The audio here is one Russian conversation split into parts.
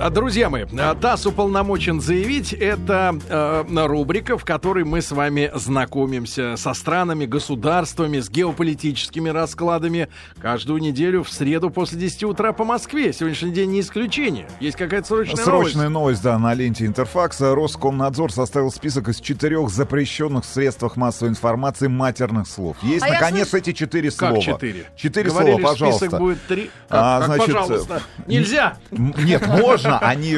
А, друзья мои, а, ТАСС уполномочен заявить, это э, рубрика, в которой мы с вами знакомимся со странами, государствами, с геополитическими раскладами каждую неделю в среду после 10 утра по Москве. Сегодняшний день не исключение. Есть какая-то срочная, Срочная новость. новость, да, на ленте Интерфакса. Роскомнадзор составил список из четырех запрещенных в средствах массовой информации матерных слов. Есть, А наконец, слыш- эти четыре Как слова. четыре? Четыре Говорили, слова, пожалуйста. список будет три. Как, А, как, значит, пожалуйста. э, Нельзя. Нет, можно. Они,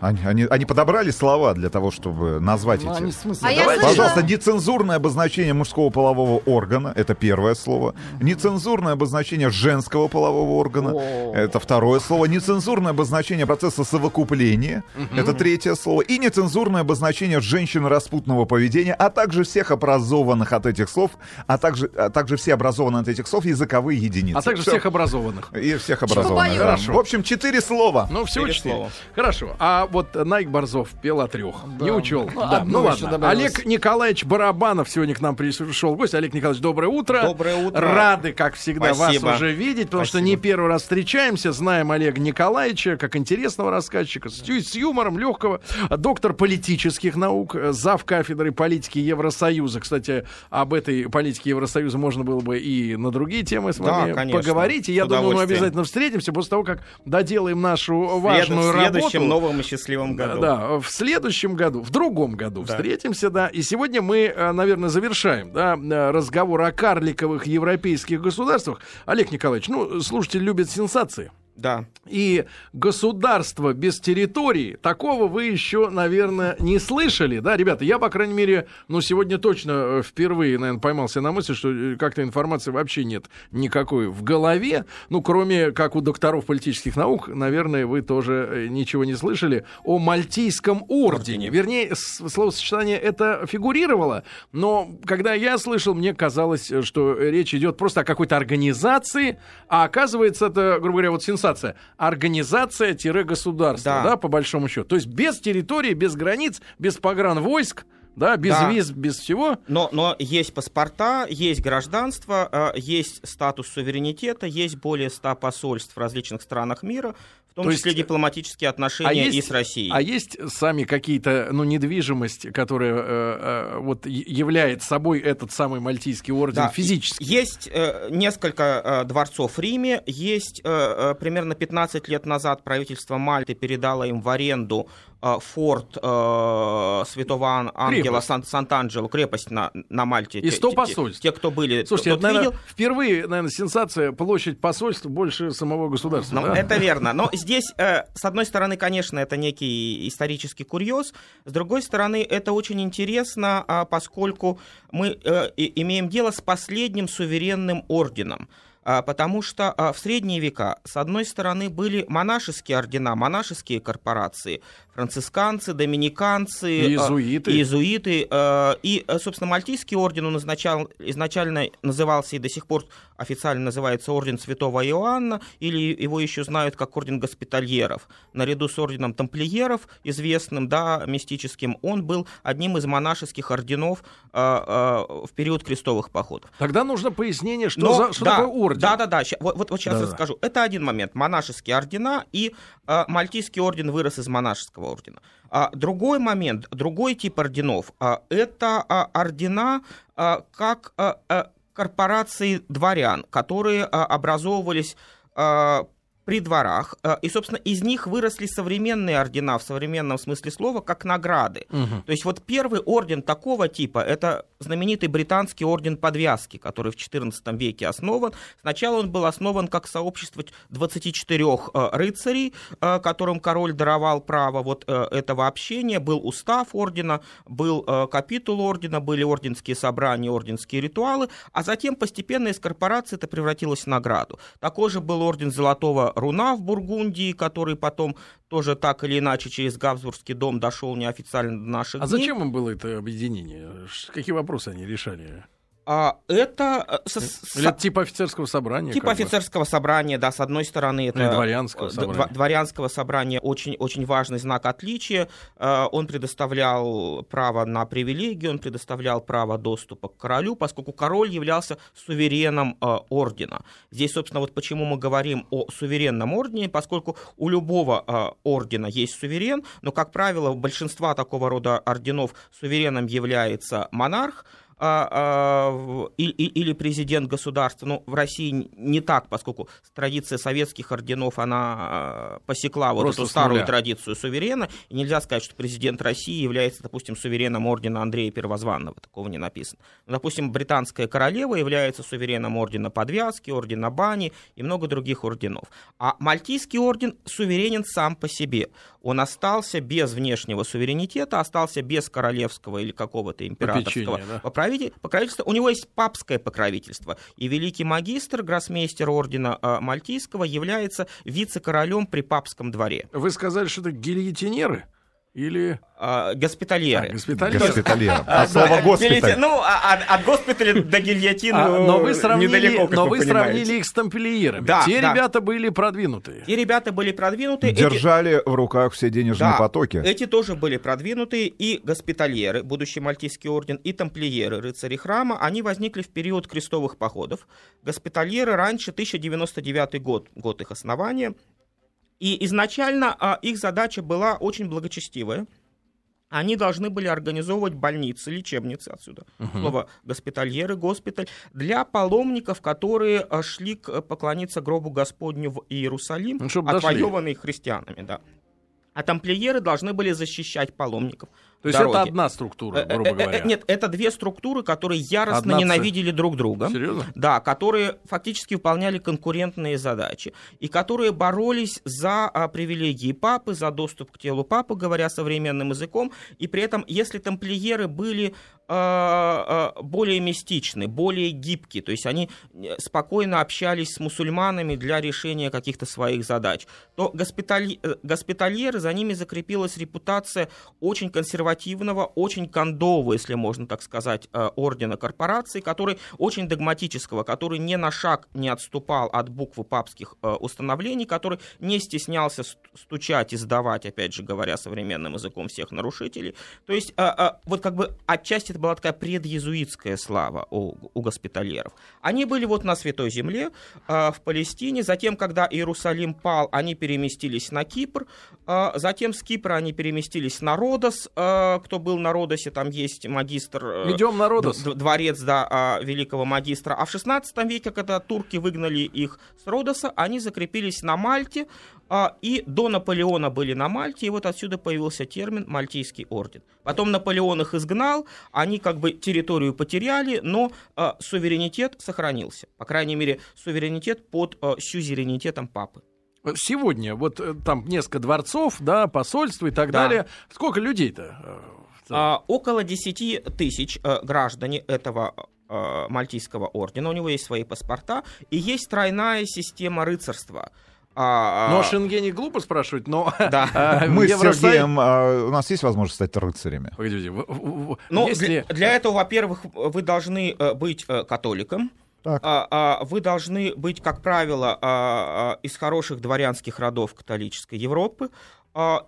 они, они, они подобрали слова для того, чтобы назвать Ну, эти. они в смысле, А давайте- Пожалуйста, нецензурное обозначение мужского полового органа, это первое слово. Нецензурное обозначение женского полового органа, О. это второе слово. Нецензурное обозначение процесса совокупления, это третье слово. И нецензурное обозначение женщин распутного поведения, а также всех образованных от этих слов, а также, а также все образованные от этих слов языковые единицы. А также Всё. всех образованных. И всех образованных. да. Хорошо. В общем, четыре слова. Ну, всего Четыре четыре. слова. Хорошо. А вот Найк Борзов пел о трех. Да. Не учел. Ну, Да. Ну ладно. добавилось. Олег Николаевич Барабанов сегодня к нам пришел в гости. Олег Николаевич, доброе утро. Доброе утро. Рады, как всегда, Спасибо. вас уже видеть, потому что Спасибо. не первый раз встречаемся. Знаем Олега Николаевича как интересного рассказчика, с, с юмором, легкого. Доктор политических наук, зав. кафедры политики Евросоюза. Кстати, об этой политике Евросоюза можно было бы и на другие темы с Да, вами конечно. поговорить. И я думаю, мы обязательно встретимся после того, как доделаем нашу важную след- в следующем работу. новом и счастливом году. Да, в следующем году, в другом году Да. встретимся, да. И сегодня мы, э, наверное, завершаем, да, э, разговор о карликовых европейских государствах. Олег Николаевич, ну, слушатель любит сенсации. Да. И государство без территории, такого вы еще, наверное, не слышали, да, ребята? Я, по крайней мере, ну, сегодня точно э, впервые, наверное, поймался на мысли, что э, как-то информации вообще нет никакой в голове. Ну, кроме, как у докторов политических наук, наверное, вы тоже э, ничего не слышали о Мальтийском ордене. Вернее, словосочетание это фигурировало, но когда я слышал, мне казалось, что речь идет просто о какой-то организации, а оказывается, это, грубо говоря, вот сенсация. Организация-государство, да. Да. по большому счету. То есть без территории, без границ, без погранвойск, да, без Да. виз, без всего. Но, но есть паспорта, есть гражданство, э, есть статус суверенитета, есть более 100 посольств в различных странах мира, в том То числе есть- дипломатические отношения и с Россией. А есть сами какие-то, ну, недвижимость, которая э, э, вот является собой этот самый Мальтийский орден Да. физически? Есть э, несколько э, дворцов в Риме, есть э, э, примерно 15 лет назад правительство Мальты передало им в аренду э, форт э, Святого Ан- Ангела. Сан- Сант-Анджело, крепость на, на Мальте. И Те- 100 те- посольств. Те, кто были, Слушайте, это, наверное, видел. впервые, наверное, сенсация площадь посольства больше самого государства. Ну, да? это верно. Но здесь, э, с одной стороны, конечно, это некий исторический курьез. С другой стороны, это очень интересно, а, поскольку мы э, имеем дело с последним суверенным орденом. А, Потому что а, в средние века, с одной стороны, были монашеские ордена, монашеские корпорации, францисканцы, доминиканцы, а, иезуиты. и иезуиты. э, И, э, собственно, Мальтийский орден, он изначально, изначально назывался и до сих пор официально называется Орден Святого Иоанна, или его еще знают как Орден Госпитальеров. Наряду с Орденом Тамплиеров, известным, да, мистическим, он был одним из монашеских орденов э, э, в период крестовых походов. Тогда нужно пояснение, что, Но, за, что да, такое орден. Да, да, да. ща- вот, вот, сейчас Да-да. расскажу. Это один момент. Монашеские ордена и э, Мальтийский орден вырос из монашеского ордена. А, другой момент, другой тип орденов. а, это а, ордена а, как а, а, корпорации дворян, которые а, образовывались а, при дворах, а, и, собственно, из них выросли современные ордена в современном смысле слова, как награды. Мгм. То есть вот первый орден такого типа, это знаменитый британский орден подвязки, который в XIV веке основан. Сначала он был основан как сообщество 24 э, рыцарей, э, которым король даровал право вот э, этого общения. Был устав ордена, был э, капитул ордена, были орденские собрания, орденские ритуалы, а затем постепенно из корпорации это превратилось в награду. Такой же был орден Золотого Руна в Бургундии, который потом тоже так или иначе через Габсбургский дом дошел неофициально до наших А дней. зачем им было это объединение? Какие вопросы они решали? А, это... э, со- Или со- типа офицерского собрания? Типа как бы? офицерского собрания, да, с одной стороны, это... Или дворянского э, собрания. Дворянского собрания очень, очень важный знак отличия. Э, Он предоставлял право на привилегии, он предоставлял право доступа к королю, поскольку король являлся сувереном э, ордена. Здесь, собственно, вот почему мы говорим о суверенном ордене, поскольку у любого э, ордена есть суверен, но, как правило, у большинства такого рода орденов сувереном является монарх, а, а, и- и- или президент государства. Ну, в России не так, поскольку традиция советских орденов, она а, посекла вот Просто эту старую традицию суверена, и нельзя сказать, что президент России является, допустим, сувереном ордена Андрея Первозванного, такого не написано. Ну, Допустим, британская королева является сувереном ордена Подвязки, ордена Бани и много других орденов. А Мальтийский орден суверенен сам по себе. Он остался без внешнего суверенитета, остался без королевского или какого-то императорского Попечения, да. Покровительства. У него есть папское покровительство. И великий магистр, гроссмейстер ордена Мальтийского, является вице-королем при папском дворе. Вы сказали, что это гильотинеры? Или Э, госпитальеры. а, госпитальеры? Госпитальером. А, От слова да, госпиталь. гильотин- Ну, а- от, от госпиталя до гильотины А, ну, но вы сравнили, недалеко, как но вы сравнили их с тамплиерами. Да, Те да. ребята были продвинутые. И ребята были продвинуты. эти- Держали в руках все денежные Да, потоки. Эти тоже были продвинутые, и госпитальеры, будущий Мальтийский орден, и тамплиеры, рыцари храма, они возникли в период крестовых походов. Госпитальеры раньше 1099 год, год их основания. И изначально а, их задача была очень благочестивая. Они должны были организовывать больницы, лечебницы отсюда. Слово госпитальеры, госпиталь, для паломников, которые а, шли поклониться гробу Господню в Иерусалим, Ну, отвоеванные христианами, да. А тамплиеры должны были защищать паломников. То есть дороги. это одна структура, Э, грубо э, э, говоря. Нет, это две структуры, которые яростно Одна цель. ненавидели друг друга. Серьезно? Да, которые фактически выполняли конкурентные задачи и которые боролись за а, привилегии папы, за доступ к телу папы, говоря современным языком. И при этом, если тамплиеры были более мистичны, более гибкие, то есть они э, спокойно общались с мусульманами для решения каких-то своих задач, то э, госпитальеры, за ними закрепилась репутация очень консервативного, очень кондового, если можно так сказать, э, ордена корпорации, который очень догматического, который ни на шаг не отступал от буквы папских э, установлений, который не стеснялся ст- стучать и сдавать, опять же говоря, современным языком всех нарушителей. То есть э, э, вот как бы отчасти это была такая предъезуитская слава у, у госпитальеров. Они были вот на Святой Земле, э, в Палестине, затем, когда Иерусалим пал, они переместились на Кипр, э, затем с Кипра они переместились на Родос, э, кто был на Родосе, там есть магистр... э, Идем на Родос. дворец да, а, великого магистра. А в 16 веке, когда турки выгнали их с Родоса, они закрепились на Мальте, а, и до Наполеона были на Мальте, и вот отсюда появился термин «Мальтийский орден». Потом Наполеон их изгнал, они как бы территорию потеряли, но а, суверенитет сохранился. По крайней мере, суверенитет под а, сюзеренитетом папы. Сегодня вот э, там несколько дворцов, да, посольства и так Да. далее. Сколько людей-то? э? А, около 10 тысяч э, граждане этого э, Мальтийского ордена, у него есть свои паспорта, и есть тройная система рыцарства. А, Ну, а, о Шенгене глупо спрашивать, но... Да. а, Мы с Евросоюз- Сергеем, а, у нас есть возможность стать рыцарями? Погодите, в- в- в- Ну, если... для, для этого, во-первых, вы должны э, быть э, католиком. Так. А, а, Вы должны быть, как правило, а, а, из хороших дворянских родов католической Европы а,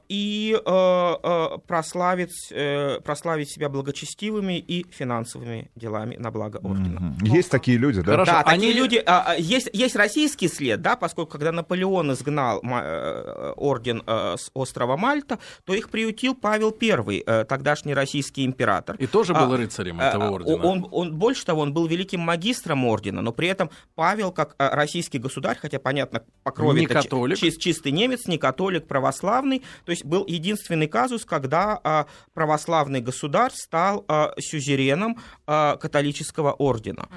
и э, э, прославить, э, прославить себя благочестивыми и финансовыми делами на благо ордена. Есть такие люди, да? Хорошо. Да, они- такие люди. а, а, есть, есть российский след, да, поскольку когда Наполеон изгнал э, орден э, с острова Мальта, то их приютил Павел I, тогдашний российский император. И тоже был А, рыцарем А, этого а, ордена. Он, он, больше того, он был великим магистром ордена, но при этом Павел, как а, российский государь, хотя, понятно, по крови Не католик. чис- чистый немец, не католик, православный, то есть был единственный казус, когда а, православный государь стал а, сюзереном а, католического ордена.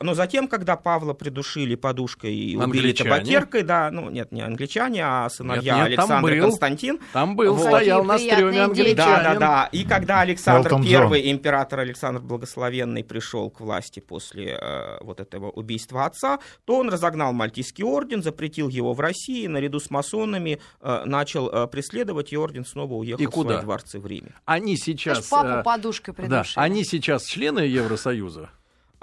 Но затем, когда Павла придушили подушкой и убили табакеркой, да, ну нет, не англичане, а сыновья Нет, нет, там Александр и был. Константин, Там был, Вот. стоял на стреме англичанин. да, да, да. И когда Александр I, император Александр Благословенный, пришел к власти после э, вот этого убийства отца, то он разогнал Мальтийский орден, запретил его в России, наряду с масонами э, начал э, преследовать, и орден снова уехал И в куда? свои дворцы в Риме. Они сейчас... папу э, подушкой да, они сейчас члены Евросоюза.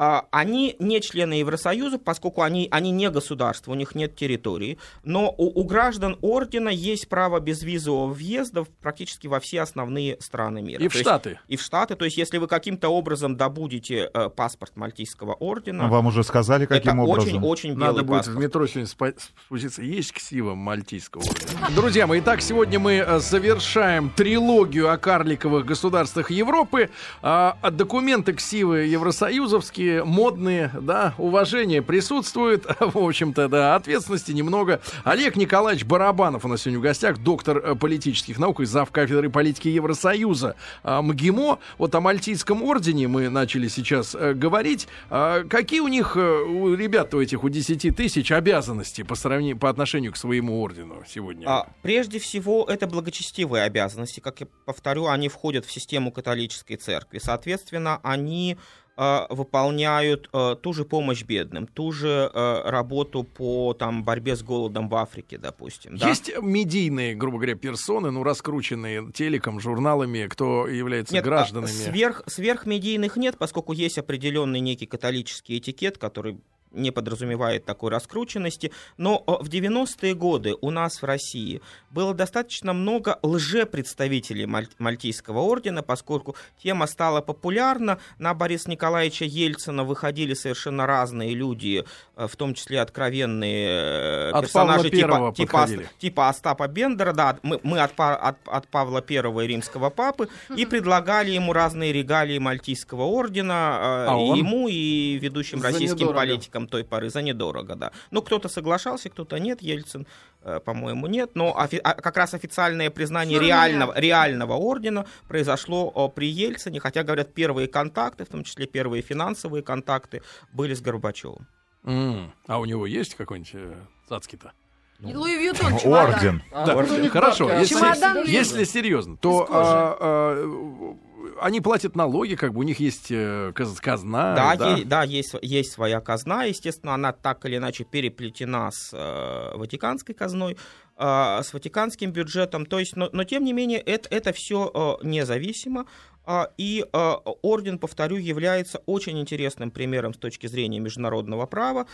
А, они не члены Евросоюза, поскольку они, они не государство, у них нет территории, но у, у граждан ордена есть право безвизового въезда практически во все основные страны мира. И в То есть- Штаты. и в Штаты. То есть, если вы каким-то образом добудете э, паспорт Мальтийского ордена, Вам уже сказали, каким это образом? очень-очень белый Надо будет паспорт. в метро сегодня спа- спуститься. Есть ксива мальтийского ордена. Друзья мои, итак, сегодня мы э, завершаем трилогию о карликовых государствах Европы. А, а документы ксивы евросоюзовские, модные, да, уважение присутствует. В общем-то, да, ответственности немного. Олег Николаевич Барабанов у нас сегодня в гостях, доктор э, политических наук и зав. кафедры политики Евросоюза а, МГИМО. Вот о Мальтийском ордене мы начали сейчас э, говорить. А, какие у них, э, у ребят у этих, у 10 тысяч обязанности по, сравнению, по отношению к своему ордену сегодня? А, прежде всего, это благочестивые обязанности. Как я повторю, они входят в систему католической церкви. Соответственно, они выполняют э, ту же помощь бедным, ту же э, работу по там, борьбе с голодом в Африке, допустим. да. Есть медийные, грубо говоря, персоны, ну, раскрученные телеком, журналами, кто является Нет, а, гражданами. сверх, сверхмедийных нет, поскольку есть определенный некий католический этикет, который не подразумевает такой раскрученности. Но э, в 90-е годы у нас в России было достаточно много лжепредставителей Маль- Мальтийского ордена, поскольку тема стала популярна. На Бориса Николаевича Ельцина выходили совершенно разные люди, э, в том числе откровенные э, От персонажи типа, типа, типа Остапа Бендера, да, мы, мы от, от, от Павла Первого и римского папы, и предлагали ему разные регалии Мальтийского ордена, А и ему, и ведущим За российским недорого. политикам той поры, за недорого, да. Ну, кто-то соглашался, кто-то нет, Ельцин, э, по-моему, нет, но офи- а, как раз официальное признание реального, реального ордена произошло при Ельцине, хотя, говорят, первые контакты, в том числе первые финансовые контакты, были с Горбачевым. М, А у него есть какой-нибудь э, цацки-то? И Луи Вьютон чемодан. Орден. Да, орден. хорошо. Если, если серьезно, то а, а, они платят налоги, как бы у них есть э, каз- казна. Да, да. е- да, есть, есть своя казна, естественно, она так или иначе переплетена с э, Ватиканской казной, э, с Ватиканским бюджетом, то есть, но, но тем не менее это, это все независимо, А, И э, орден, повторю, является очень интересным примером с точки зрения международного права.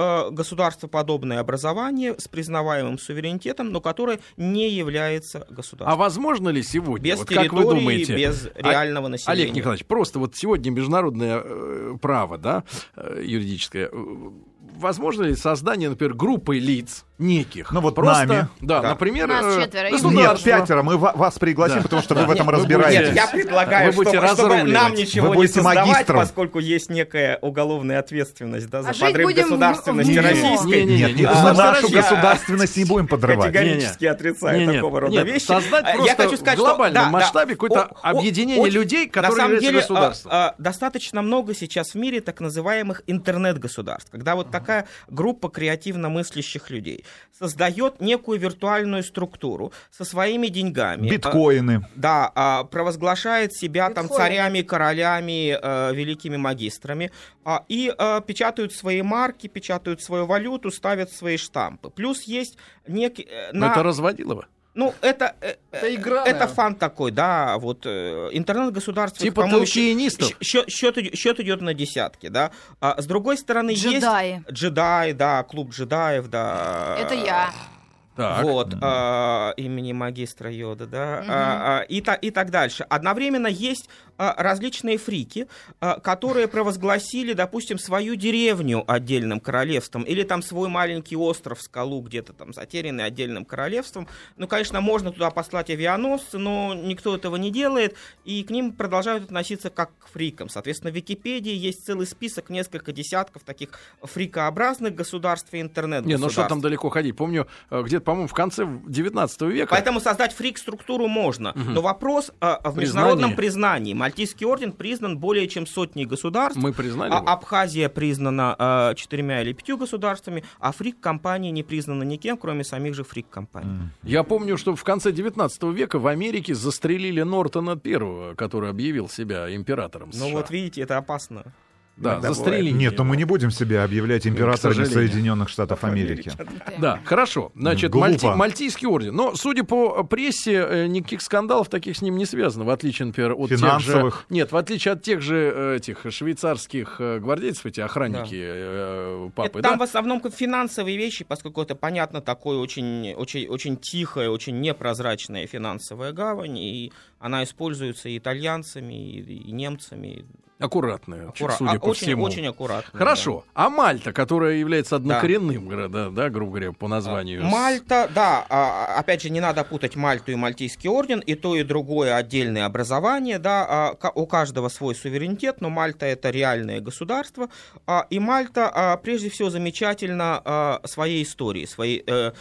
А, э, Государствоподобное образование с признаваемым суверенитетом, но которое не является А государством. возможно ли сегодня, без вот как вы думаете, без А- реального населения. Олег Николаевич, просто вот сегодня международное э, право, да, э, юридическое, возможно ли создание, например, группы лиц неких? Ну, вот просто, нами. Да, Да. например, Нас э, четверо, Нет, государство. пятеро. Мы ва- вас пригласим, Да. потому что Да. вы в этом Нет, разбираетесь. будете- Я предлагаю, Вы чтобы, чтобы нам ничего Вы не создавать, магистром. поскольку есть некая уголовная ответственность да, за А подрыв государственности в российской. Нет, не нет, государственная мы нашу государственность не будем подрывать. Категорически отрицаю Не-не, такого рода нет, вещи. создать А, просто Я хочу сказать, в глобальном что, да, масштабе да, какое-то объединение очень- людей, на которые самом являются деле, государством. а, а, достаточно много сейчас в мире так называемых интернет-государств, когда вот такая группа креативно мыслящих людей создает некую виртуальную структуру со своими деньгами. а, Биткоины. Да, а, провозглашает себя там Биткоин. царями, королями, э, великими магистрами, а, и э, печатают свои марки, печатают свою валюту, ставят свои штампы. Плюс есть некий... э, на- Ну, Это Разводилово. Ну, это... э, Это игра, Это фан такой, да, вот э, интернет-государство... Типа толкиенистов. Счет, счет, идет- счет идет на десятки, да. А, с другой стороны, Джедаи. есть... Джедаи, да, клуб джедаев, да. Это я. Так. Вот, а, имени магистра Йода, да, а, а, и, та- и так дальше. Одновременно есть различные фрики, а, которые провозгласили, допустим, свою деревню отдельным королевством, или там свой маленький остров, скалу где-то там затерянный отдельным королевством. Ну, конечно, можно туда послать авианосцы, но никто этого не делает, и к ним продолжают относиться как к фрикам. Соответственно, в Википедии есть целый список, несколько десятков таких фрикообразных государств и Не, интернет-государств. ну что там далеко ходить? Помню, э, где-то, по-моему, в конце 19 века. Поэтому создать фрик-структуру можно. Но вопрос а, в Признание. международном признании. Мальтийский орден признан более чем сотней государств. Мы признали А его? Абхазия признана а, четырьмя или пятью государствами, а фрик-компания не признана никем, кроме самих же фрик-компаний. Я помню, что в конце 19 века в Америке застрелили Нортона Первого, который объявил себя императором Ну США. вот видите, это опасно. Да, иногда застрелить. Нет, но мы не будем себя объявлять императорами сожалению. Соединенных Штатов Америки. Да, хорошо. Значит. Мальти- Мальтийский орден. Но, судя по прессе, э, никаких скандалов таких с ним не связано, в отличие, например, от тех же... Финансовых. Нет, в отличие от тех же э, этих швейцарских э, гвардейцев, эти охранники э, папы, Это да? там в основном как финансовые вещи, поскольку это, понятно, такое очень, очень, очень тихая, очень непрозрачная финансовая гавань, и она используется и итальянцами, и, и немцами. Аккуратная, Аккура- судя а, по очень, всему. очень аккуратно. Хорошо. А Мальта, которая является Да. однокоренным городом, да, грубо говоря, по названию. Мальта, да, а, опять же, не надо путать Мальту и Мальтийский орден, и то, и другое отдельное образование, да, а, у каждого свой суверенитет, но Мальта это реальное государство, а, и Мальта, а, прежде всего, замечательна а, своей историей, своей, э,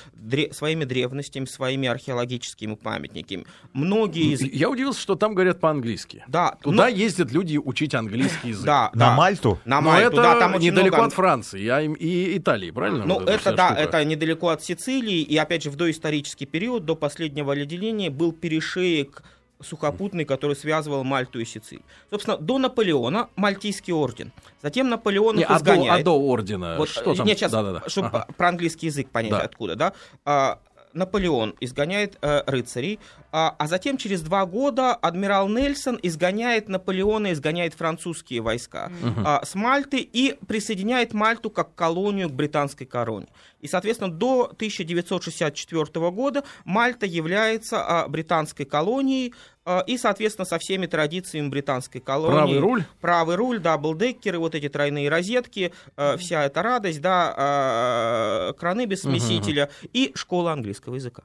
своими древностями, своими археологическими памятниками. Многие из... Я удивился, что там говорят по-английски. Да, Туда ну, ездят люди учить английский язык. да, На да. Мальту? На Но Мальту, это да, там недалеко много... от Франции а им- и Италии, правильно? Ну, вот это да, штука? это недалеко от Сицилии, и опять же в доисторический период, до последнего оледенения, был перешеек сухопутный, который связывал Мальту и Сицилию. Собственно, до Наполеона Мальтийский орден. Затем Наполеон Не, их а, до, а до ордена Вот, что там? Нет, сейчас, Да-да-да. чтобы Ага. про английский язык понять, Да. откуда, да. А, Наполеон изгоняет э, рыцарей, а, а затем через два года адмирал Нельсон изгоняет Наполеона, изгоняет французские войска а, с Мальты и присоединяет Мальту как колонию к британской короне. И, соответственно, до 1964 года Мальта является а, британской колонией и, соответственно, со всеми традициями британской колонии. Правый руль? Правый руль, даблдекеры, вот эти тройные розетки, э, вся эта радость, да, э, краны без смесителя и школа английского языка.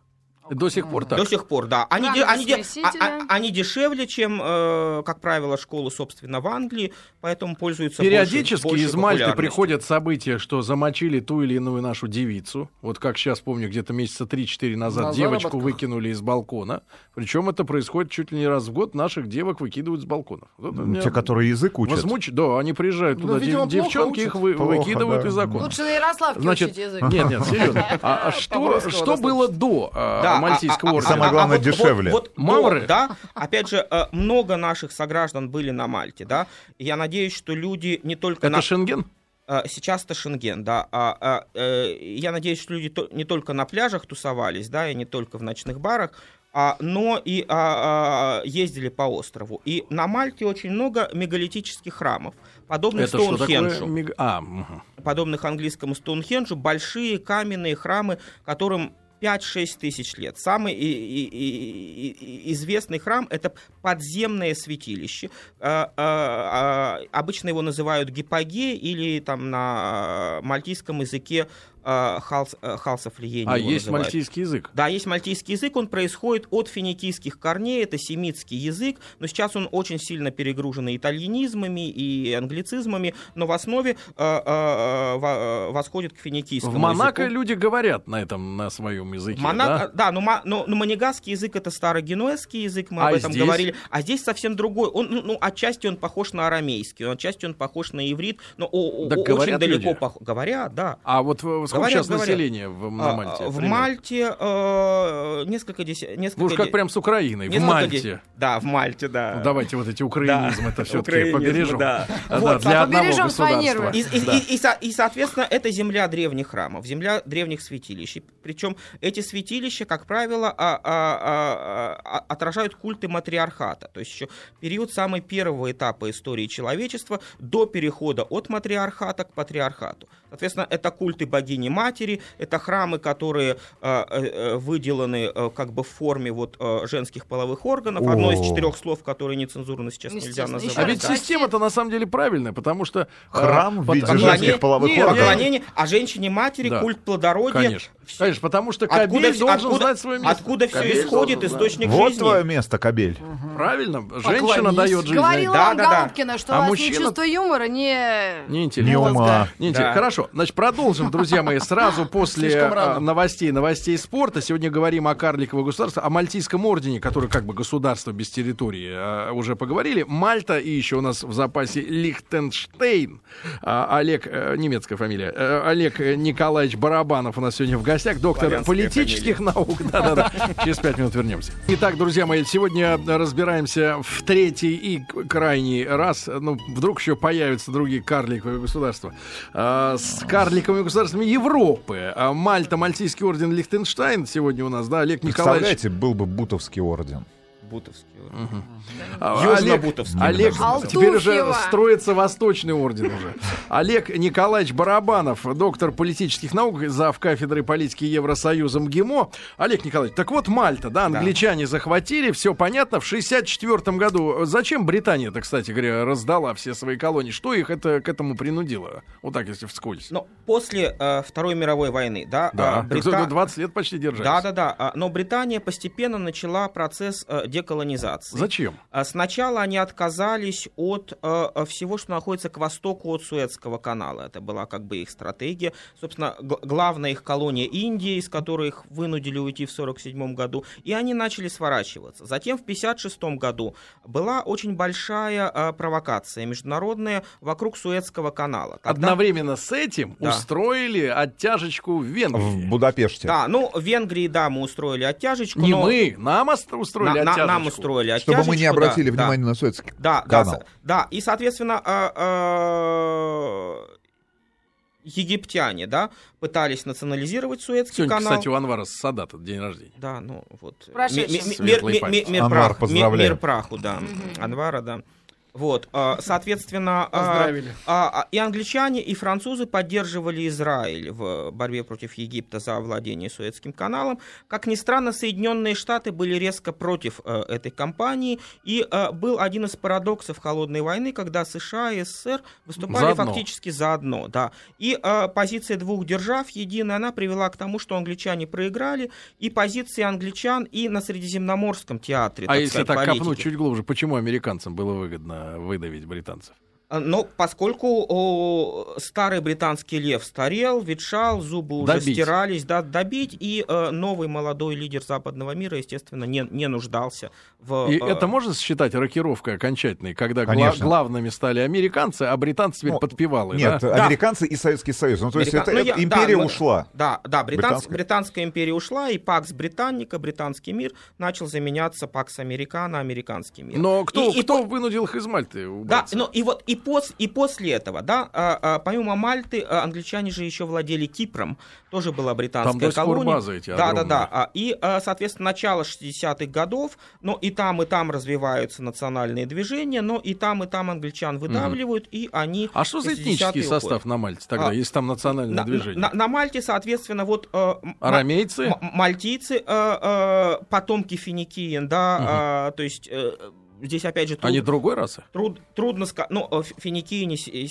До сих пор так. До сих пор, да. Они, де- они, де- а- а- они дешевле, чем, э, как правило, школы, собственно, в Англии, поэтому пользуются Периодически большей из Мальты приходят события, что замочили ту или иную нашу девицу. Вот как сейчас помню, где-то месяца 3-4 назад На девочку заработках. выкинули из балкона. Причем это происходит чуть ли не раз в год. Наших девок выкидывают с балконов. Вот Те, которые язык учат. возмуч- Да, они приезжают Ну, туда, видимо, дев- плохо девчонки их вы- Плохо, выкидывают да. из окон. Лучше на Ярославке Значит, учить язык. нет, нет, серьезно. А, а что, что было до Да, а- Мальтийского а- а- ордена? Самое главное, вот- дешевле. Вот, вот Мавры? до, да, опять же, э, много наших сограждан были на Мальте, да. Я надеюсь, что люди не только Это на... Шенген? Э, Сейчас это Шенген, да. А, а, э, я надеюсь, что люди то- не только на пляжах тусовались, да, и не только в ночных барах, а, но и а, а, ездили по острову. И на Мальте очень много мегалитических храмов, подобных Это что такое? Стоунхенджу, мега- А, мгм. подобных английскому Стоунхенджу, большие каменные храмы, которым 5-6 тысяч лет. Самый и- и- и- известный храм это подземное святилище. А, а, а, Обычно его называют гипоге или там на мальтийском языке а, халс, а, халсофлиени а его есть называют. мальтийский язык. Да, есть мальтийский язык, он происходит от финикийских корней, это семитский язык, но сейчас он очень сильно перегружен и итальянизмами, и англицизмами, но в основе э, э, э, во- э, восходит к финикийскому В Монако языку. люди говорят на этом, на своем языке. Монако, да? да, но, но, но манигасский язык это старогенуэзский язык, мы А об этом здесь? говорили. А здесь совсем другой. Он, ну, ну, отчасти он похож на арамейский, отчасти он похож на иврит, но о- о- Так очень далеко люди? пох- Говорят, да. А вот э, сколько Говорят, сейчас говорят. населения в, на А, Мальте? В примерно? Мальте э, несколько десяток. Вы уж как прям с Украиной, в Мальте. Да, в Мальте, да. Ну, давайте вот эти украинизмы это все-таки побережем. да. Да, Вот, для одного побережем свои государства. И, и- и- и и, соответственно, это земля древних храмов, земля древних святилищ. Причем эти святилища, как правило, а- а- а- а- отражают культы матриархата. То есть еще период самый первого этапа истории человечества до перехода от матриархата к патриархату. Соответственно, это культы богини-матери, это храмы, которые э, э, выделаны э, как бы в форме вот женских половых органов. Одно из О. четырех слов, которые нецензурно сейчас нельзя называть. А ведь система-то на самом деле правильная, потому что... Храм в виде женских половых органов. а женщине-матери культ плодородия. Конечно. Потому что Откуда, Кабель вс- должен откуда- знать свое место. откуда все Кабель исходит, должен источник Вот жизни. твое место, Кабель. знать. Правильно. Женщина Поклонись. дает жизнь. Говорила Да, вам да, да. Голубкина, что А у вас мужчина- ни чувство юмора. Не Не интересно. ума. Не интересно. Да. Хорошо. Значит, продолжим, друзья мои, сразу после а, новостей, новостей спорта. Сегодня говорим о карликовом государстве, о Мальтийском ордене, который как бы государство без территории, а, уже поговорили. Мальта и еще у нас в запасе Лихтенштейн. А, Олег, э, немецкая фамилия, э, Олег Николаевич Барабанов у нас сегодня в гостях, доктор Славянская политических наук. Да-да-да. Через пять минут вернемся. Итак, друзья мои, сегодня разбираемся в третий и крайний раз. Ну, вдруг еще появятся другие карликовые государства. А, с карликовыми государствами Европы. А, Мальта, Мальтийский орден Лихтенштайн сегодня у нас, да, Олег Николаевич. Представляете, был бы Бутовский орден. Бутовский. А, Южно-Бутовский. Олег, Алтуфьево. теперь уже строится Восточный орден уже. Олег Николаевич Барабанов, доктор политических наук, зав. кафедры политики Евросоюза МГИМО. Олег Николаевич, так вот Мальта, да, англичане захватили, все понятно, в 64 году. Зачем Британия-то, кстати говоря, раздала все свои колонии? Что их это, к этому принудило? Вот так, если вскользь. Но после э, Второй мировой войны, да, да, а, Брита- Кто-то 20 лет почти держались. Да, да, да. а, Но Британия постепенно начала процесс э, деколонизации. Зачем? А Сначала они отказались от э, э, всего, что находится к востоку от Суэцкого канала. Это была как бы их стратегия. Собственно, г- главная их колония Индии, из которой их вынудили уйти в 1947 году. И они начали сворачиваться. Затем в 1956 году была очень большая э, провокация международная вокруг Суэцкого канала. Когда- Одновременно с этим Да. устроили оттяжечку в Венгрии. В Будапеште. Да, ну, в Венгрии, да, мы устроили оттяжечку. Не но- мы, нам устроили На- на- оттяжечку. Нам устроили оттяжечку. Чтобы мы не да, обратили да. внимания на Суэцкий Да, да, канал. с- да, и, соответственно, а, а, египтяне, да, пытались национализировать Суэцкий Сегодня, канал. кстати, у Анвара Садата день рождения. Да, ну вот. Мир, ми- памяти. ми- мир Анвар, прах- ми- поздравляем. мир праху, да. Анвара, да. Вот, а, соответственно, а, Поздравили. а, и англичане, и французы поддерживали Израиль в борьбе против Египта за владение Суэцким каналом. Как ни странно, Соединенные Штаты были резко против э, этой кампании, и э, был один из парадоксов холодной войны, когда США и СССР выступали Заодно. фактически заодно, да. И э, позиция двух держав единая, она привела к тому, что англичане проиграли, и позиции англичан и на Средиземноморском театре, А так если сказать, так политики. копнуть чуть глубже, почему американцам было выгодно выдавить британцев? А, Но поскольку о, старый британский лев старел, ветшал, зубы уже Добить. стирались, да, добить, и э, новый молодой лидер западного мира, естественно, не, не нуждался в... И э, это можно считать рокировкой окончательной, когда гла- главными стали американцы, а британцы теперь Ну, подпевалы, Нет, да? американцы и Советский Союз. Ну, то есть Америка- это, ну, я- да, империя мы- ушла. Да, да, британс- Британская. британская империя ушла, и Пакс Британника, британский мир, начал заменяться Пакс Американо, американский мир. Но кто, И- и кто по- вынудил их из Мальты Да, убраться? ну и вот и, пос, и после этого, да, а, а, помимо Мальты, а, англичане же еще владели Кипром, тоже была британская Там до сих пор колония. базы эти Да, да, огромные. да. А, И, а, соответственно, начало 60-х годов, но и там, и там развиваются национальные движения, но и там, и там англичан выдавливают, и они... А что за 60-е этнический уходят. состав на Мальте тогда, А, если там национальное На, движение? на- на Мальте, соответственно, вот... э, Арамейцы? мальтийцы, э, э, потомки финикиен, да, э, то есть... э, Здесь опять же труд- Они другой расы? труд, трудно сказать, ну, э, ф- финикийне с- э,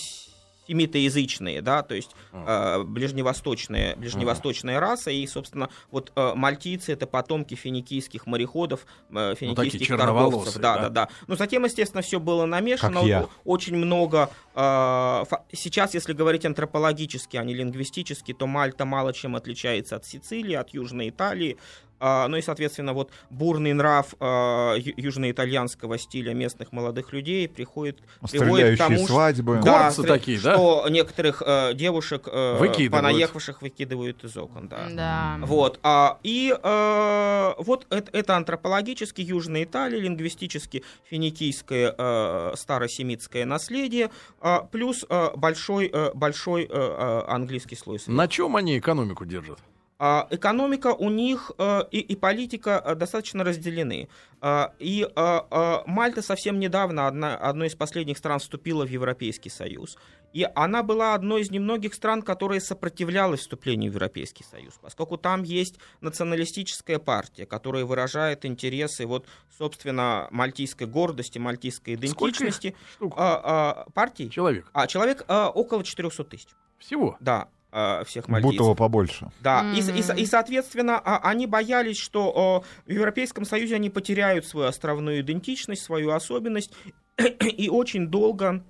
семитоязычные, да, то есть э, ближневосточная, ближневосточная раса, и, собственно, вот э, мальтийцы это потомки финикийских мореходов, э, финикийских черноволосые, торговцев, да, да. да, да. Но затем, естественно, все было намешано, Как я. очень много, э, фа- сейчас, если говорить антропологически, а не лингвистически, то Мальта мало чем отличается от Сицилии, от Южной Италии, а, ну и, соответственно, вот бурный нрав а, южноитальянского стиля местных молодых людей приходит, приводит к тому, что- свадьбы. Да, стр- такие, да? что некоторых э, девушек э, Выкидывают. понаехавших выкидывают из окон, да. Да. Вот, а, и э, вот это, антропологически Южная Италия, лингвистически финикийское старосемитское наследие, а, плюс большой, большой английский слой сверху. На чем они экономику держат? А, Экономика у них э, и, и политика э, достаточно разделены. А, И э, Мальта совсем недавно, одна, одной из последних стран, вступила в Европейский Союз. И она была одной из немногих стран, которая сопротивлялась вступлению в Европейский Союз, поскольку там есть националистическая партия, которая выражает интересы, вот, собственно, мальтийской гордости, мальтийской Сколько идентичности. А, а, партий? Человек. А, человек а, около 400 тысяч. Всего. Да, а, всех мальтийцев. Бутово побольше. Да, и, Мгм. и, со- и, соответственно, а, они боялись, что в Европейском Союзе они потеряют свою островную идентичность, свою особенность, и очень долго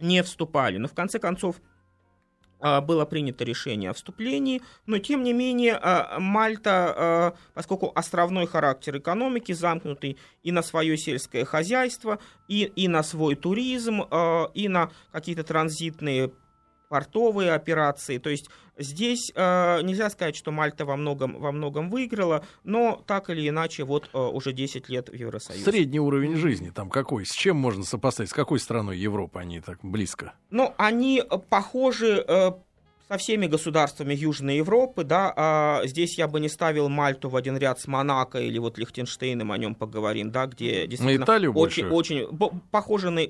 не вступали. Но в конце концов а, было принято решение о вступлении, но тем не менее а, Мальта, а, поскольку островной характер экономики, замкнутый и на свое сельское хозяйство, и, и на свой туризм, а, и на какие-то транзитные портовые операции. То есть здесь э, нельзя сказать, что Мальта во многом, во многом выиграла, но так или иначе вот э, уже 10 лет в Евросоюзе. Средний уровень жизни там какой? С чем можно сопоставить? С какой страной Европы они так близко? Ну, они э, похожи э, со всеми государствами Южной Европы, да, а здесь я бы не ставил Мальту в один ряд с Монако или вот Лихтенштейном, о нем поговорим, да, где действительно на Италию очень, больше. очень похоже на,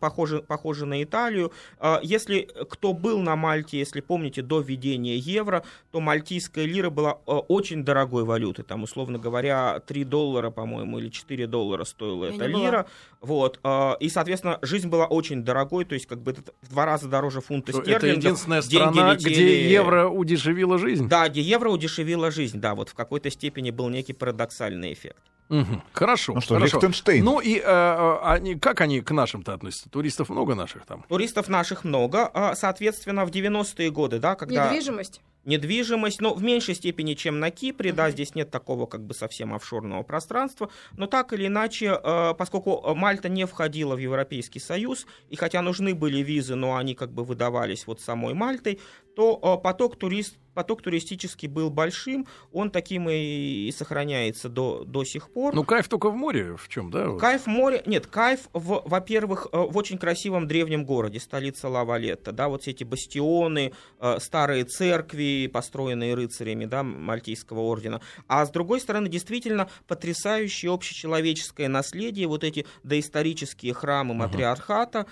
похоже, похоже на Италию. А если кто был на Мальте, если помните, до введения евро, то мальтийская лира была э, очень дорогой валютой, там, условно говоря, 3 доллара, по-моему, или 4 доллара стоила Я эта не была. лира, вот, а, и, соответственно, жизнь была очень дорогой, то есть как бы это в два раза дороже фунта стерлингов. Это единственная Деньги страна, где евро удешевила жизнь? Да, где евро удешевила жизнь, да, вот в какой-то степени был некий парадоксальный эффект. Мгм. Хорошо. Ну что, хорошо. Лихтенштейн. Ну и э, э, они, как они к нашим-то относятся? Туристов много наших там? Туристов наших много, а, соответственно, в 90-е годы, да, когда... Недвижимость. Недвижимость, но в меньшей степени, чем на Кипре, да, здесь нет такого как бы совсем офшорного пространства, но так или иначе, э, поскольку Мальта не входила в Европейский Союз, и хотя нужны были визы, но они как бы выдавались вот самой Мальтой, то э, поток, турист, поток туристический был большим, он таким и, и сохраняется до, до сих пор. Ну, кайф только в море в чем, да? вот? Кайф в море, нет, кайф, в, во-первых, э, в очень красивом древнем городе, столица Лавалетта, да, вот эти бастионы, э, старые церкви, построенные рыцарями, да, Мальтийского ордена, а с другой стороны, действительно, потрясающее общечеловеческое наследие, вот эти доисторические храмы матриархата,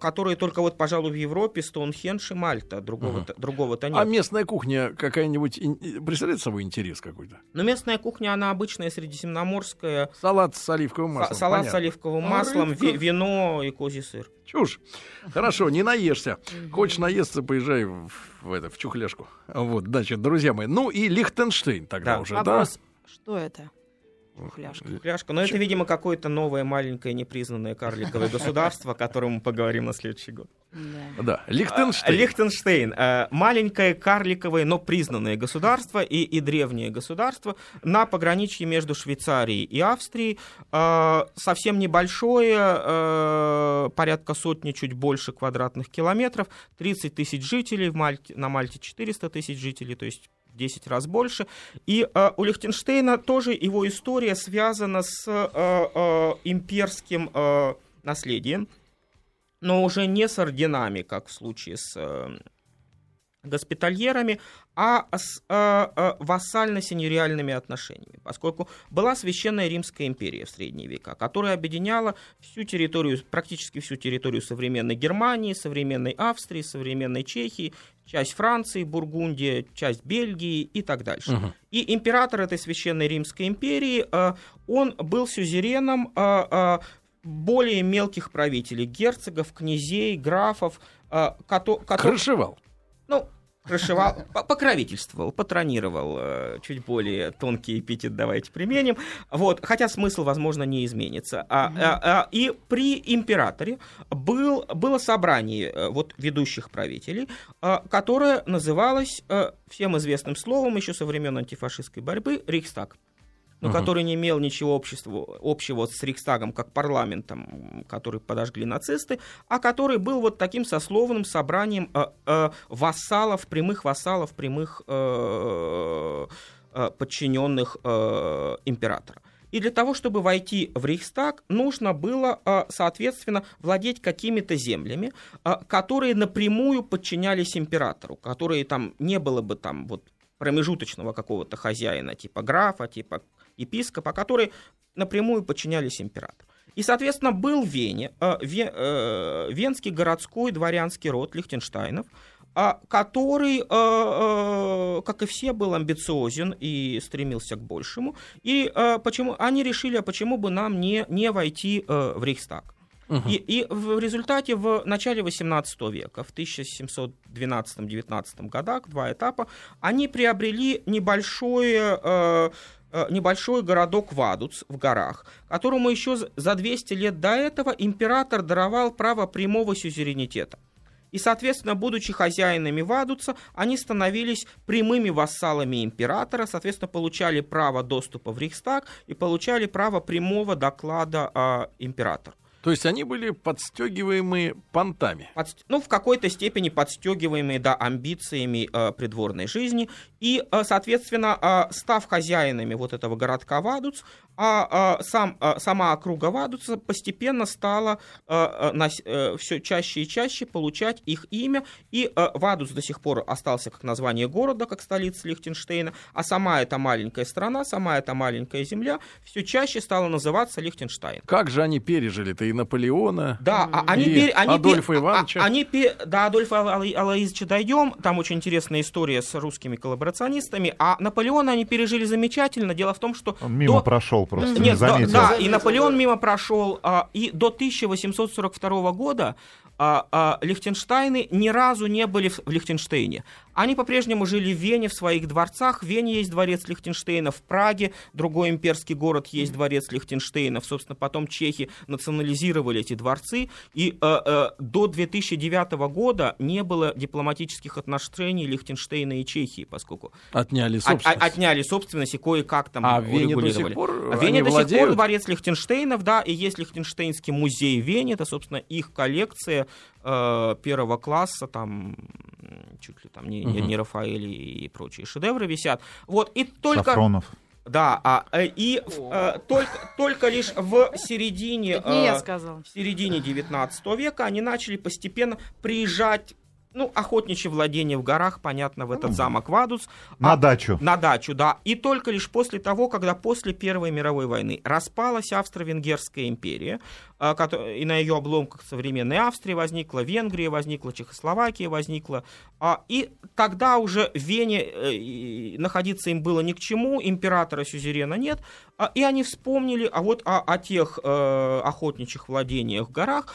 которые только вот, пожалуй, в Европе, Стоунхендж и Мальта, другого-то, другого-то нет. А местная кухня какая-нибудь ин- представляет собой интерес какой-то? Но местная кухня, она обычная, средиземноморская, Салат с оливковым маслом. Салат с понятно. оливковым А маслом, рыбка? ви- вино и козий сыр. Чушь. Хорошо, не наешься. Хочешь наесться, поезжай в, в это, в чухляшку. Вот, значит, друзья мои. Ну и Лихтенштейн тогда Да. уже, Вопрос, что это? Фляжка. Пляшка. Но это, видимо, какое-то новое маленькое непризнанное карликовое государство, о котором мы поговорим на следующий год. Да. да? Лихтенштейн. Лихтенштейн. э, Маленькое карликовое, но признанное государство и, и древнее государство на пограничье между Швейцарией и Австрией. Э, Совсем небольшое, э, порядка сотни, чуть больше квадратных километров. 30 тысяч жителей, в Мальте, на Мальте 400 тысяч жителей, то есть 10 раз больше. И э, у Лихтенштейна тоже его история связана с э, э, имперским э, наследием но уже не с орденами, как в случае с э, госпитальерами, а с э, э, вассально-синериальными отношениями, поскольку была Священная Римская империя в средние века, которая объединяла всю территорию, практически всю территорию современной Германии, современной Австрии, современной Чехии, часть Франции, Бургундия, часть Бельгии и так дальше. Мгм. И император этой Священной Римской империи, э, он был сюзереном э, э, более мелких правителей, герцогов, князей, графов, э, кото- кото- Крышевал. Ну, по- покровительствовал, патронировал, э, чуть более тонкий эпитет давайте применим, вот, хотя смысл, возможно, не изменится. А, а, а, и при императоре был, было собрание э, вот, ведущих правителей, э, которое называлось всем известным словом еще со времен антифашистской борьбы Рейхстаг но Мгм. который не имел ничего общества, общего с Рейхстагом как парламентом, который подожгли нацисты, а который был вот таким сословным собранием э, э, вассалов, прямых вассалов, прямых э, э, подчиненных э, императора. И для того, чтобы войти в Рейхстаг, нужно было, э, соответственно, владеть какими-то землями, э, которые напрямую подчинялись императору, которые там не было бы там вот промежуточного какого-то хозяина, типа графа, типа епископа, которые напрямую подчинялись императору. И, соответственно, был в Вене э, ве- э, венский городской дворянский род Лихтенштайнов, а, который, э, как и все, был амбициозен и стремился к большему. И э, почему они решили, а почему бы нам не, не войти э, в Рейхстаг? И, и в результате в начале 18 века, в 1712-19 годах, два этапа, они приобрели небольшое, э, небольшой городок Вадуц в горах, которому еще за- за 200 лет до этого император даровал право прямого сюзеренитета. И, соответственно, будучи хозяинами Вадуца, они становились прямыми вассалами императора, соответственно, получали право доступа в Рейхстаг и получали право прямого доклада а, императору. То есть они были подстегиваемые понтами. Подст- ну, в какой-то степени подстегиваемые, да, амбициями э, придворной жизни. И, э, соответственно, э, став хозяинами вот этого городка Вадуц, а, а сам, а, сама округа Вадуца постепенно стала а, на, а, все чаще и чаще получать их имя, и а, Вадуц до сих пор остался как название города, как столица Лихтенштейна, а сама эта маленькая страна, сама эта маленькая земля все чаще стала называться Лихтенштейн. Как же они пережили-то и Наполеона, да, а они, и пер, они Адольфа пер, Ивановича? А, они пер, до Адольфа Алаизовича дойдем, там очень интересная история с русскими коллаборационистами, а Наполеона они пережили замечательно. Дело в том, что... Он мимо до... прошел просто, Нет, не заметил. Да, и Наполеон мимо прошел. А, и до 1842 года а, а, Лихтенштейны ни разу не были в Лихтенштейне. Они по-прежнему жили в Вене, в своих дворцах. В Вене есть дворец Лихтенштейна, в Праге другой имперский город есть дворец Лихтенштейна. Собственно, потом чехи национализировали эти дворцы. И э, э, до 2009 года не было дипломатических отношений Лихтенштейна и Чехии, поскольку Отняли от- собственность. от- отняли собственность и кое-как там А в Вене до урегулировали. сих пор А Вене до сих пор дворец Лихтенштейнов, да, и есть Лихтенштейнский музей в Вене, это, собственно, их коллекция э, первого класса, там чуть ли там не, Мгм. не Рафаэль и прочие шедевры висят. Вот, и только... Сафронов. Да, а, э, и э, только, только лишь в середине... Сказала. в середине 19 века они начали постепенно приезжать, ну, охотничье владение в горах, понятно, в этот замок Вадуц. На А- дачу. на дачу, да. И только лишь после того, когда после Первой мировой войны распалась Австро-Венгерская империя, а, и на ее обломках современной Австрии возникла Венгрия, возникла Чехословакия, возникла. а, И тогда уже в Вене э, находиться им было ни к чему, императора сюзерена нет, а, и они вспомнили а вот о, о тех э, охотничьих владениях в горах,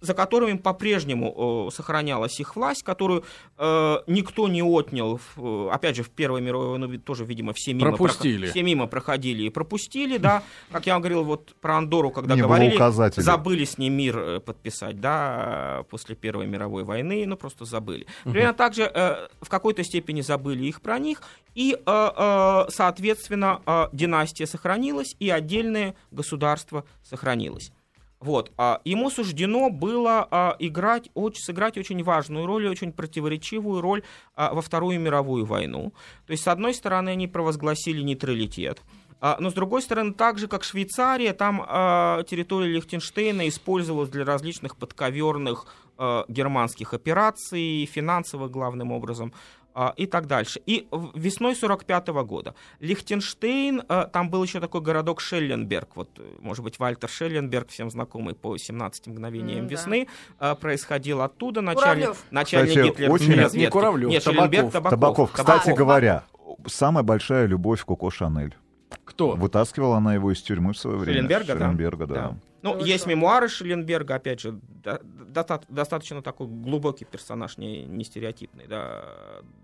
за которыми по-прежнему э, сохранялась их власть, которую э, никто не отнял. э, опять же, в Первой мировой войне тоже, видимо, все мимо, Пропустили. все мимо проходили и пропустили, да. Как я вам говорил вот про Андору, когда Не говорили, забыли с ней мир подписать, да, после Первой мировой войны, ну просто забыли. Примерно так же в какой-то степени забыли их про них, и, соответственно, династия сохранилась, и отдельное государство сохранилось. Вот, а ему суждено было а, играть, очень, сыграть очень важную роль и очень противоречивую роль а, во Вторую мировую войну. То есть, с одной стороны, они провозгласили нейтралитет, а, но с другой стороны, так же как Швейцария, там а, территория Лихтенштейна использовалась для различных подковерных а, германских операций, финансовых главным образом и так дальше. И в- весной 45 года Лихтенштейн, а, там был еще такой городок Шелленберг, вот, э, может быть, Вальтер Шелленберг, всем знакомый по 17 мгновениям да. весны, а, происходил оттуда, начальник, Куравлев. начальник Кстати, гитлеровской очень- Нет, не Куравлев, Нет, Табаков. Шелленберг, Табаков. Табаков. Кстати Табаков. говоря, самая большая любовь Коко Шанель. Кто? Вытаскивала она его из тюрьмы в свое время. Шелленберга, да? Шелленберга, да. Да. Ну, Хорошо. есть мемуары Шелленберга, опять же, доста- достаточно такой глубокий персонаж, не, не стереотипный, да,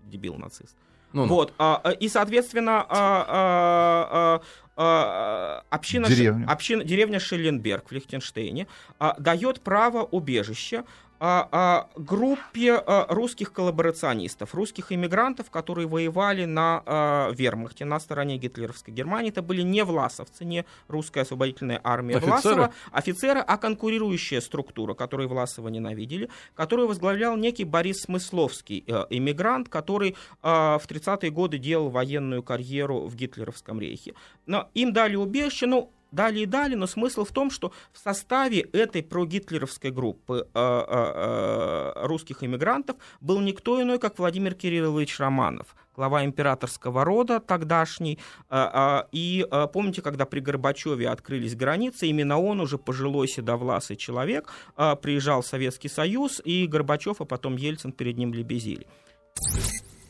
дебил-нацист. Ну, Вот, а, а, и, соответственно, а, а, а, а, община, Деревня. община, деревня Шелленберг в Лихтенштейне а, дает право убежища а, а, группе а, русских коллаборационистов, русских иммигрантов, которые воевали на а, вермахте, на стороне гитлеровской Германии. Это были не власовцы, не русская освободительная армия Офицеры? Власова, офицеры, а конкурирующая структура, которую Власова ненавидели, которую возглавлял некий Борис Смысловский, э, иммигрант, который в 30-е годы делал военную карьеру в гитлеровском рейхе. Но им дали убежище, ну, дали и дали, но смысл в том, что в составе этой прогитлеровской группы э, э, э, русских иммигрантов был никто иной, как Владимир Кириллович Романов, глава императорского рода тогдашний. Э, э, И помните, когда при Горбачеве открылись границы, именно он, уже пожилой седовласый человек, приезжал в Советский Союз, и Горбачев, а потом Ельцин перед ним лебезили.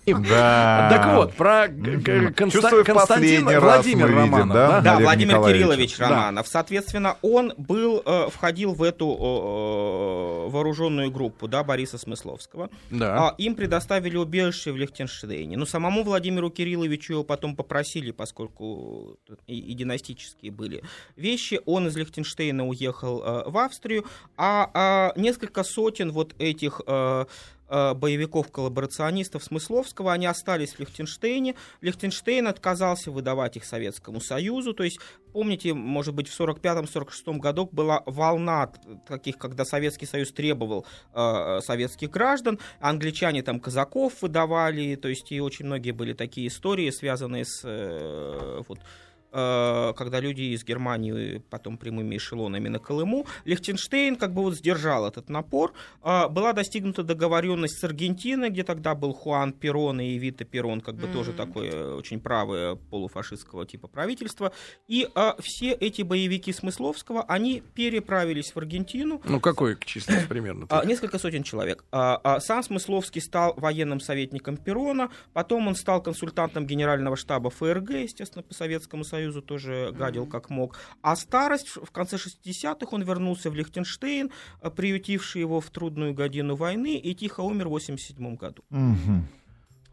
Да. Так вот, про Г- Г- Конста- Чувствую, в Константин последний раз Владимир мы видим, Романов, да? да? Да, Владимир Николаевич. Кириллович Да. Романов. Соответственно, он был, э, входил в эту э, вооруженную группу да, Бориса Смысловского. Да. А, им предоставили убежище в Лихтенштейне. Но самому Владимиру Кирилловичу его потом попросили, поскольку и, и династические были вещи. Он из Лихтенштейна уехал э, в Австрию, а, а несколько сотен вот этих э, боевиков-коллаборационистов Смысловского, они остались в Лихтенштейне. Лихтенштейн отказался выдавать их Советскому Союзу, то есть помните, может быть, в 45-46 годах была волна таких, когда Советский Союз требовал э, советских граждан, англичане там казаков выдавали, то есть и очень многие были такие истории, связанные с э, вот, Э, когда люди из Германии потом прямыми эшелонами на Колыму. Лихтенштейн как бы вот сдержал этот напор. Э, была достигнута договоренность с Аргентиной, где тогда был Хуан Перон и Вита Перон, как бы mm-hmm. тоже такое очень правое полуфашистского типа правительство. И а, все эти боевики Смысловского, они переправились в Аргентину. Ну, какой численность примерно? А, несколько сотен человек. А, а, сам Смысловский стал военным советником Перона, потом он стал консультантом генерального штаба ФРГ, естественно, по Советскому Союзу Союзу тоже гадил как мог. А старость в конце 60-х он вернулся в Лихтенштейн, э, приютивший его в трудную годину войны, и тихо умер в 87 году. Угу.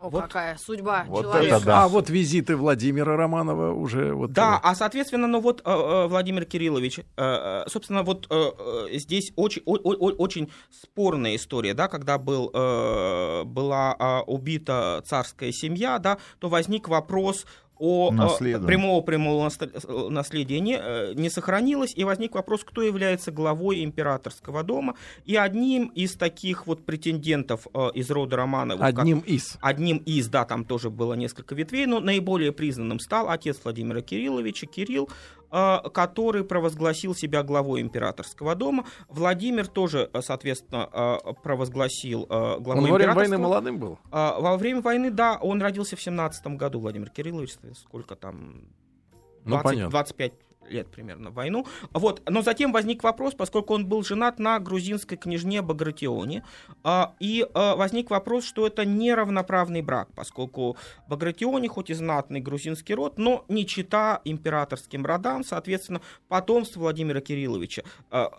О, вот, какая судьба вот человека. Это да. А вот визиты Владимира Романова уже вот. Да, а соответственно, ну вот э, э, Владимир Кириллович, э, собственно, вот здесь очень, очень спорная история, да, когда был, была убита царская семья, да, то возник вопрос о прямого прямого наследия не, э, не сохранилось, и возник вопрос, кто является главой императорского дома. И одним из таких вот претендентов э, из рода Романовых... Одним как, из. Одним из, да, там тоже было несколько ветвей, но наиболее признанным стал отец Владимира Кирилловича, Кирилл, который провозгласил себя главой императорского дома. Владимир тоже, э, соответственно, э, провозгласил главой он во время войны молодым был? Во время войны, да, он родился в 17 году, Владимир Кириллович, сколько там... 20, ну, 25 лет примерно войну. Вот. Но затем возник вопрос, поскольку он был женат на грузинской княжне Багратионе, а, и а, возник вопрос, что это неравноправный брак, поскольку Багратионе хоть и знатный грузинский род, но не чита императорским родам, соответственно, потомство Владимира Кирилловича а,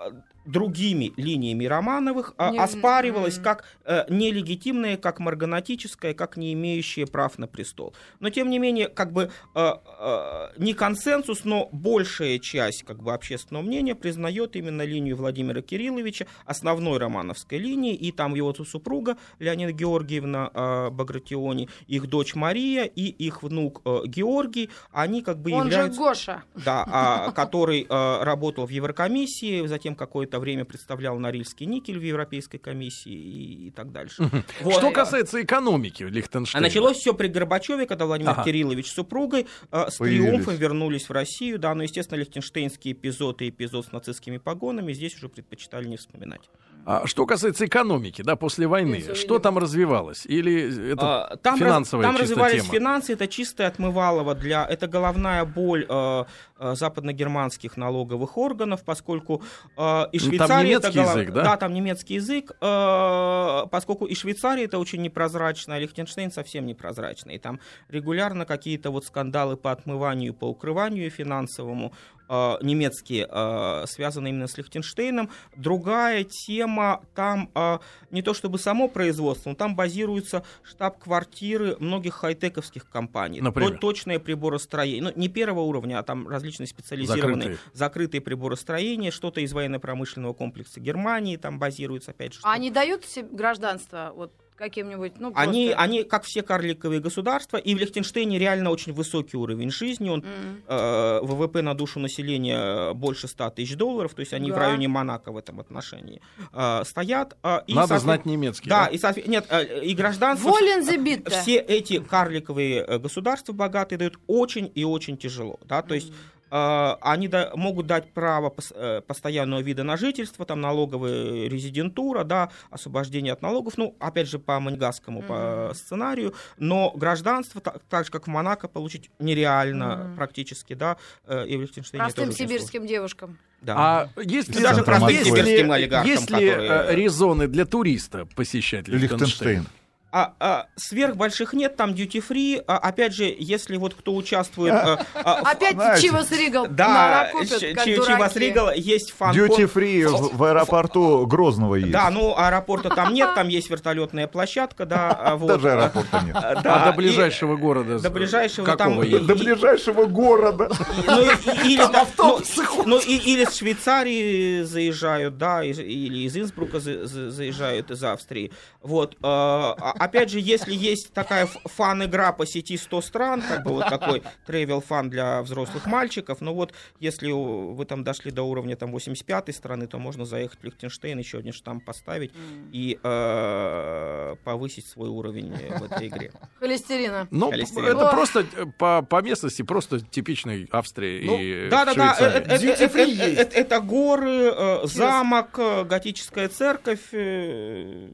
другими линиями Романовых не, оспаривалось mm как э, нелегитимное, как марганатическое, как не имеющее прав на престол. Но тем не менее, как бы э, э, не консенсус, но большая часть как бы общественного мнения признает именно линию Владимира Кирилловича основной романовской линии, и там его супруга Леонида Георгиевна э, Багратиони, их дочь Мария и их внук э, Георгий, они как бы Он являются... же Гоша. Да, э, который э, работал в Еврокомиссии, затем какой-то это время представлял Норильский никель в Европейской комиссии и, и так дальше. Вот. Что касается экономики Лихтенштейна. А началось все при Горбачеве, когда Владимир ага. Кириллович с супругой э, с Появились. триумфом вернулись в Россию. Да, но, естественно, лихтенштейнский эпизод и эпизод с нацистскими погонами здесь уже предпочитали не вспоминать. А что касается экономики, да, после войны, что там развивалось? Или это а, там финансовая раз, Там развивались тема? финансы, это чистое отмывалово для... Это головная боль э, э, западногерманских налоговых органов, поскольку э, и Швейцария... Там немецкий это голов... язык, да? Да, там немецкий язык, э, поскольку и Швейцария это очень непрозрачно, а Лихтенштейн совсем непрозрачный. И там регулярно какие-то вот скандалы по отмыванию, по укрыванию финансовому э, немецкие, э, связаны именно с Лихтенштейном. Другая тема, там э, не то чтобы само производство, но там базируются штаб-квартиры многих хай-тековских компаний. Например? Точное приборостроение. Ну, не первого уровня, а там различные специализированные закрытые, закрытые приборостроения, что-то из военно-промышленного комплекса Германии там базируется, опять же. А они дают гражданство вот каким-нибудь, ну, просто... они, они, как все карликовые государства, и в Лихтенштейне реально очень высокий уровень жизни, он, mm. э, ВВП на душу населения больше 100 тысяч долларов, то есть они да. в районе Монако в этом отношении э, стоят. Э, и, Надо знать немецкий. Да, да? и, нет, э, и гражданство... Волен Все эти карликовые э, государства богатые дают очень и очень тяжело, да, то есть а, они да, могут дать право э, постоянного вида на жительство, там налоговая резидентура, да, освобождение от налогов, ну, опять же, по маньгасскому mm-hmm. по сценарию, но гражданство, так, так же, как в Монако, получить нереально mm-hmm. практически, да, э, и в Лихтенштейне Простым сибирским девушкам. Да. А есть ли, даже простым сибирским олигархам, есть ли которые... резоны для туриста посещать Лихтенштейн? Лихтенштейн? А, а, сверх больших нет, там duty free. А, опять же, если вот кто участвует... а, а, в- Опять знаете, Чивас Ригал Да. Чивас Ригал есть фан Duty free в, в аэропорту Грозного есть. Да, ну аэропорта там нет, там есть вертолетная площадка, да. а, вот. Даже аэропорта нет. А, А да, до и- ближайшего города? До ближайшего какого там-? До ближайшего города. Ну, и- или, да, ну, ну, и- или с Швейцарии заезжают, да, или из Инсбрука за- за- заезжают из Австрии. Вот. а- опять же, если есть такая фан-игра по сети 100 стран, как бы вот такой travel фан для взрослых мальчиков, ну вот, если вы там дошли до уровня там 85 страны, то можно заехать в Лихтенштейн, еще один штамп поставить и э, повысить свой уровень э, в этой игре. Холестерина. Ну, Холестерин. это Ох. просто э, по, по местности, просто типичной Австрии Ну, и да, да, да, это, это- это- есть. это- это горы, э, замок, готическая церковь, э,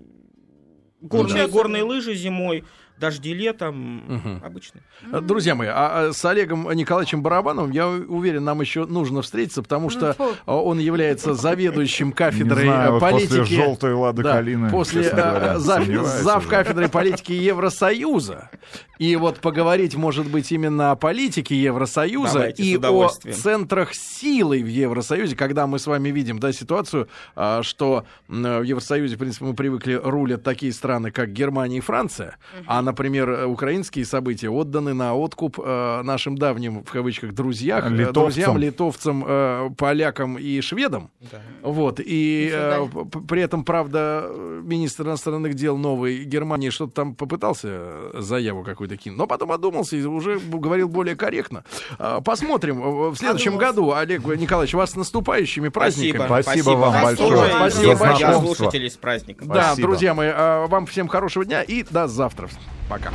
горные, Ничего горные лыжи зимой, дожди летом, Мгм. обычные. Э, Друзья мои, а а с Олегом Николаевичем Барабановым, я уверен, нам еще нужно встретиться, потому что фу. а, он является заведующим Не кафедрой знаю, э, вот политики. после желтой Лады Да, Калины, после э, зав, зав уже. кафедрой политики Евросоюза. И вот поговорить, может быть, именно о политике Евросоюза Давайте, и о центрах силы в Евросоюзе, когда мы с вами видим да, ситуацию, а, что в Евросоюзе, в принципе, мы привыкли, рулят такие страны, как Германия и Франция, а, например, украинские события отданы на откуп э, нашим давним, в кавычках, друзьях, э, Литовцам. друзьям, литовцам, э, полякам и шведам. Вот, и э, при этом, правда, министр иностранных дел новой Германии что-то там попытался заяву какую-то кинуть, но потом одумался и уже говорил более корректно. А, Посмотрим э, в следующем Одумался. году, Олег Николаевич, вас с наступающими праздниками. Спасибо. Спасибо вам Спасибо. большое Спасибо знакомство. слушателей с праздником. Да, Спасибо. друзья мои, а, вам всем хорошего дня и до завтра. Пока.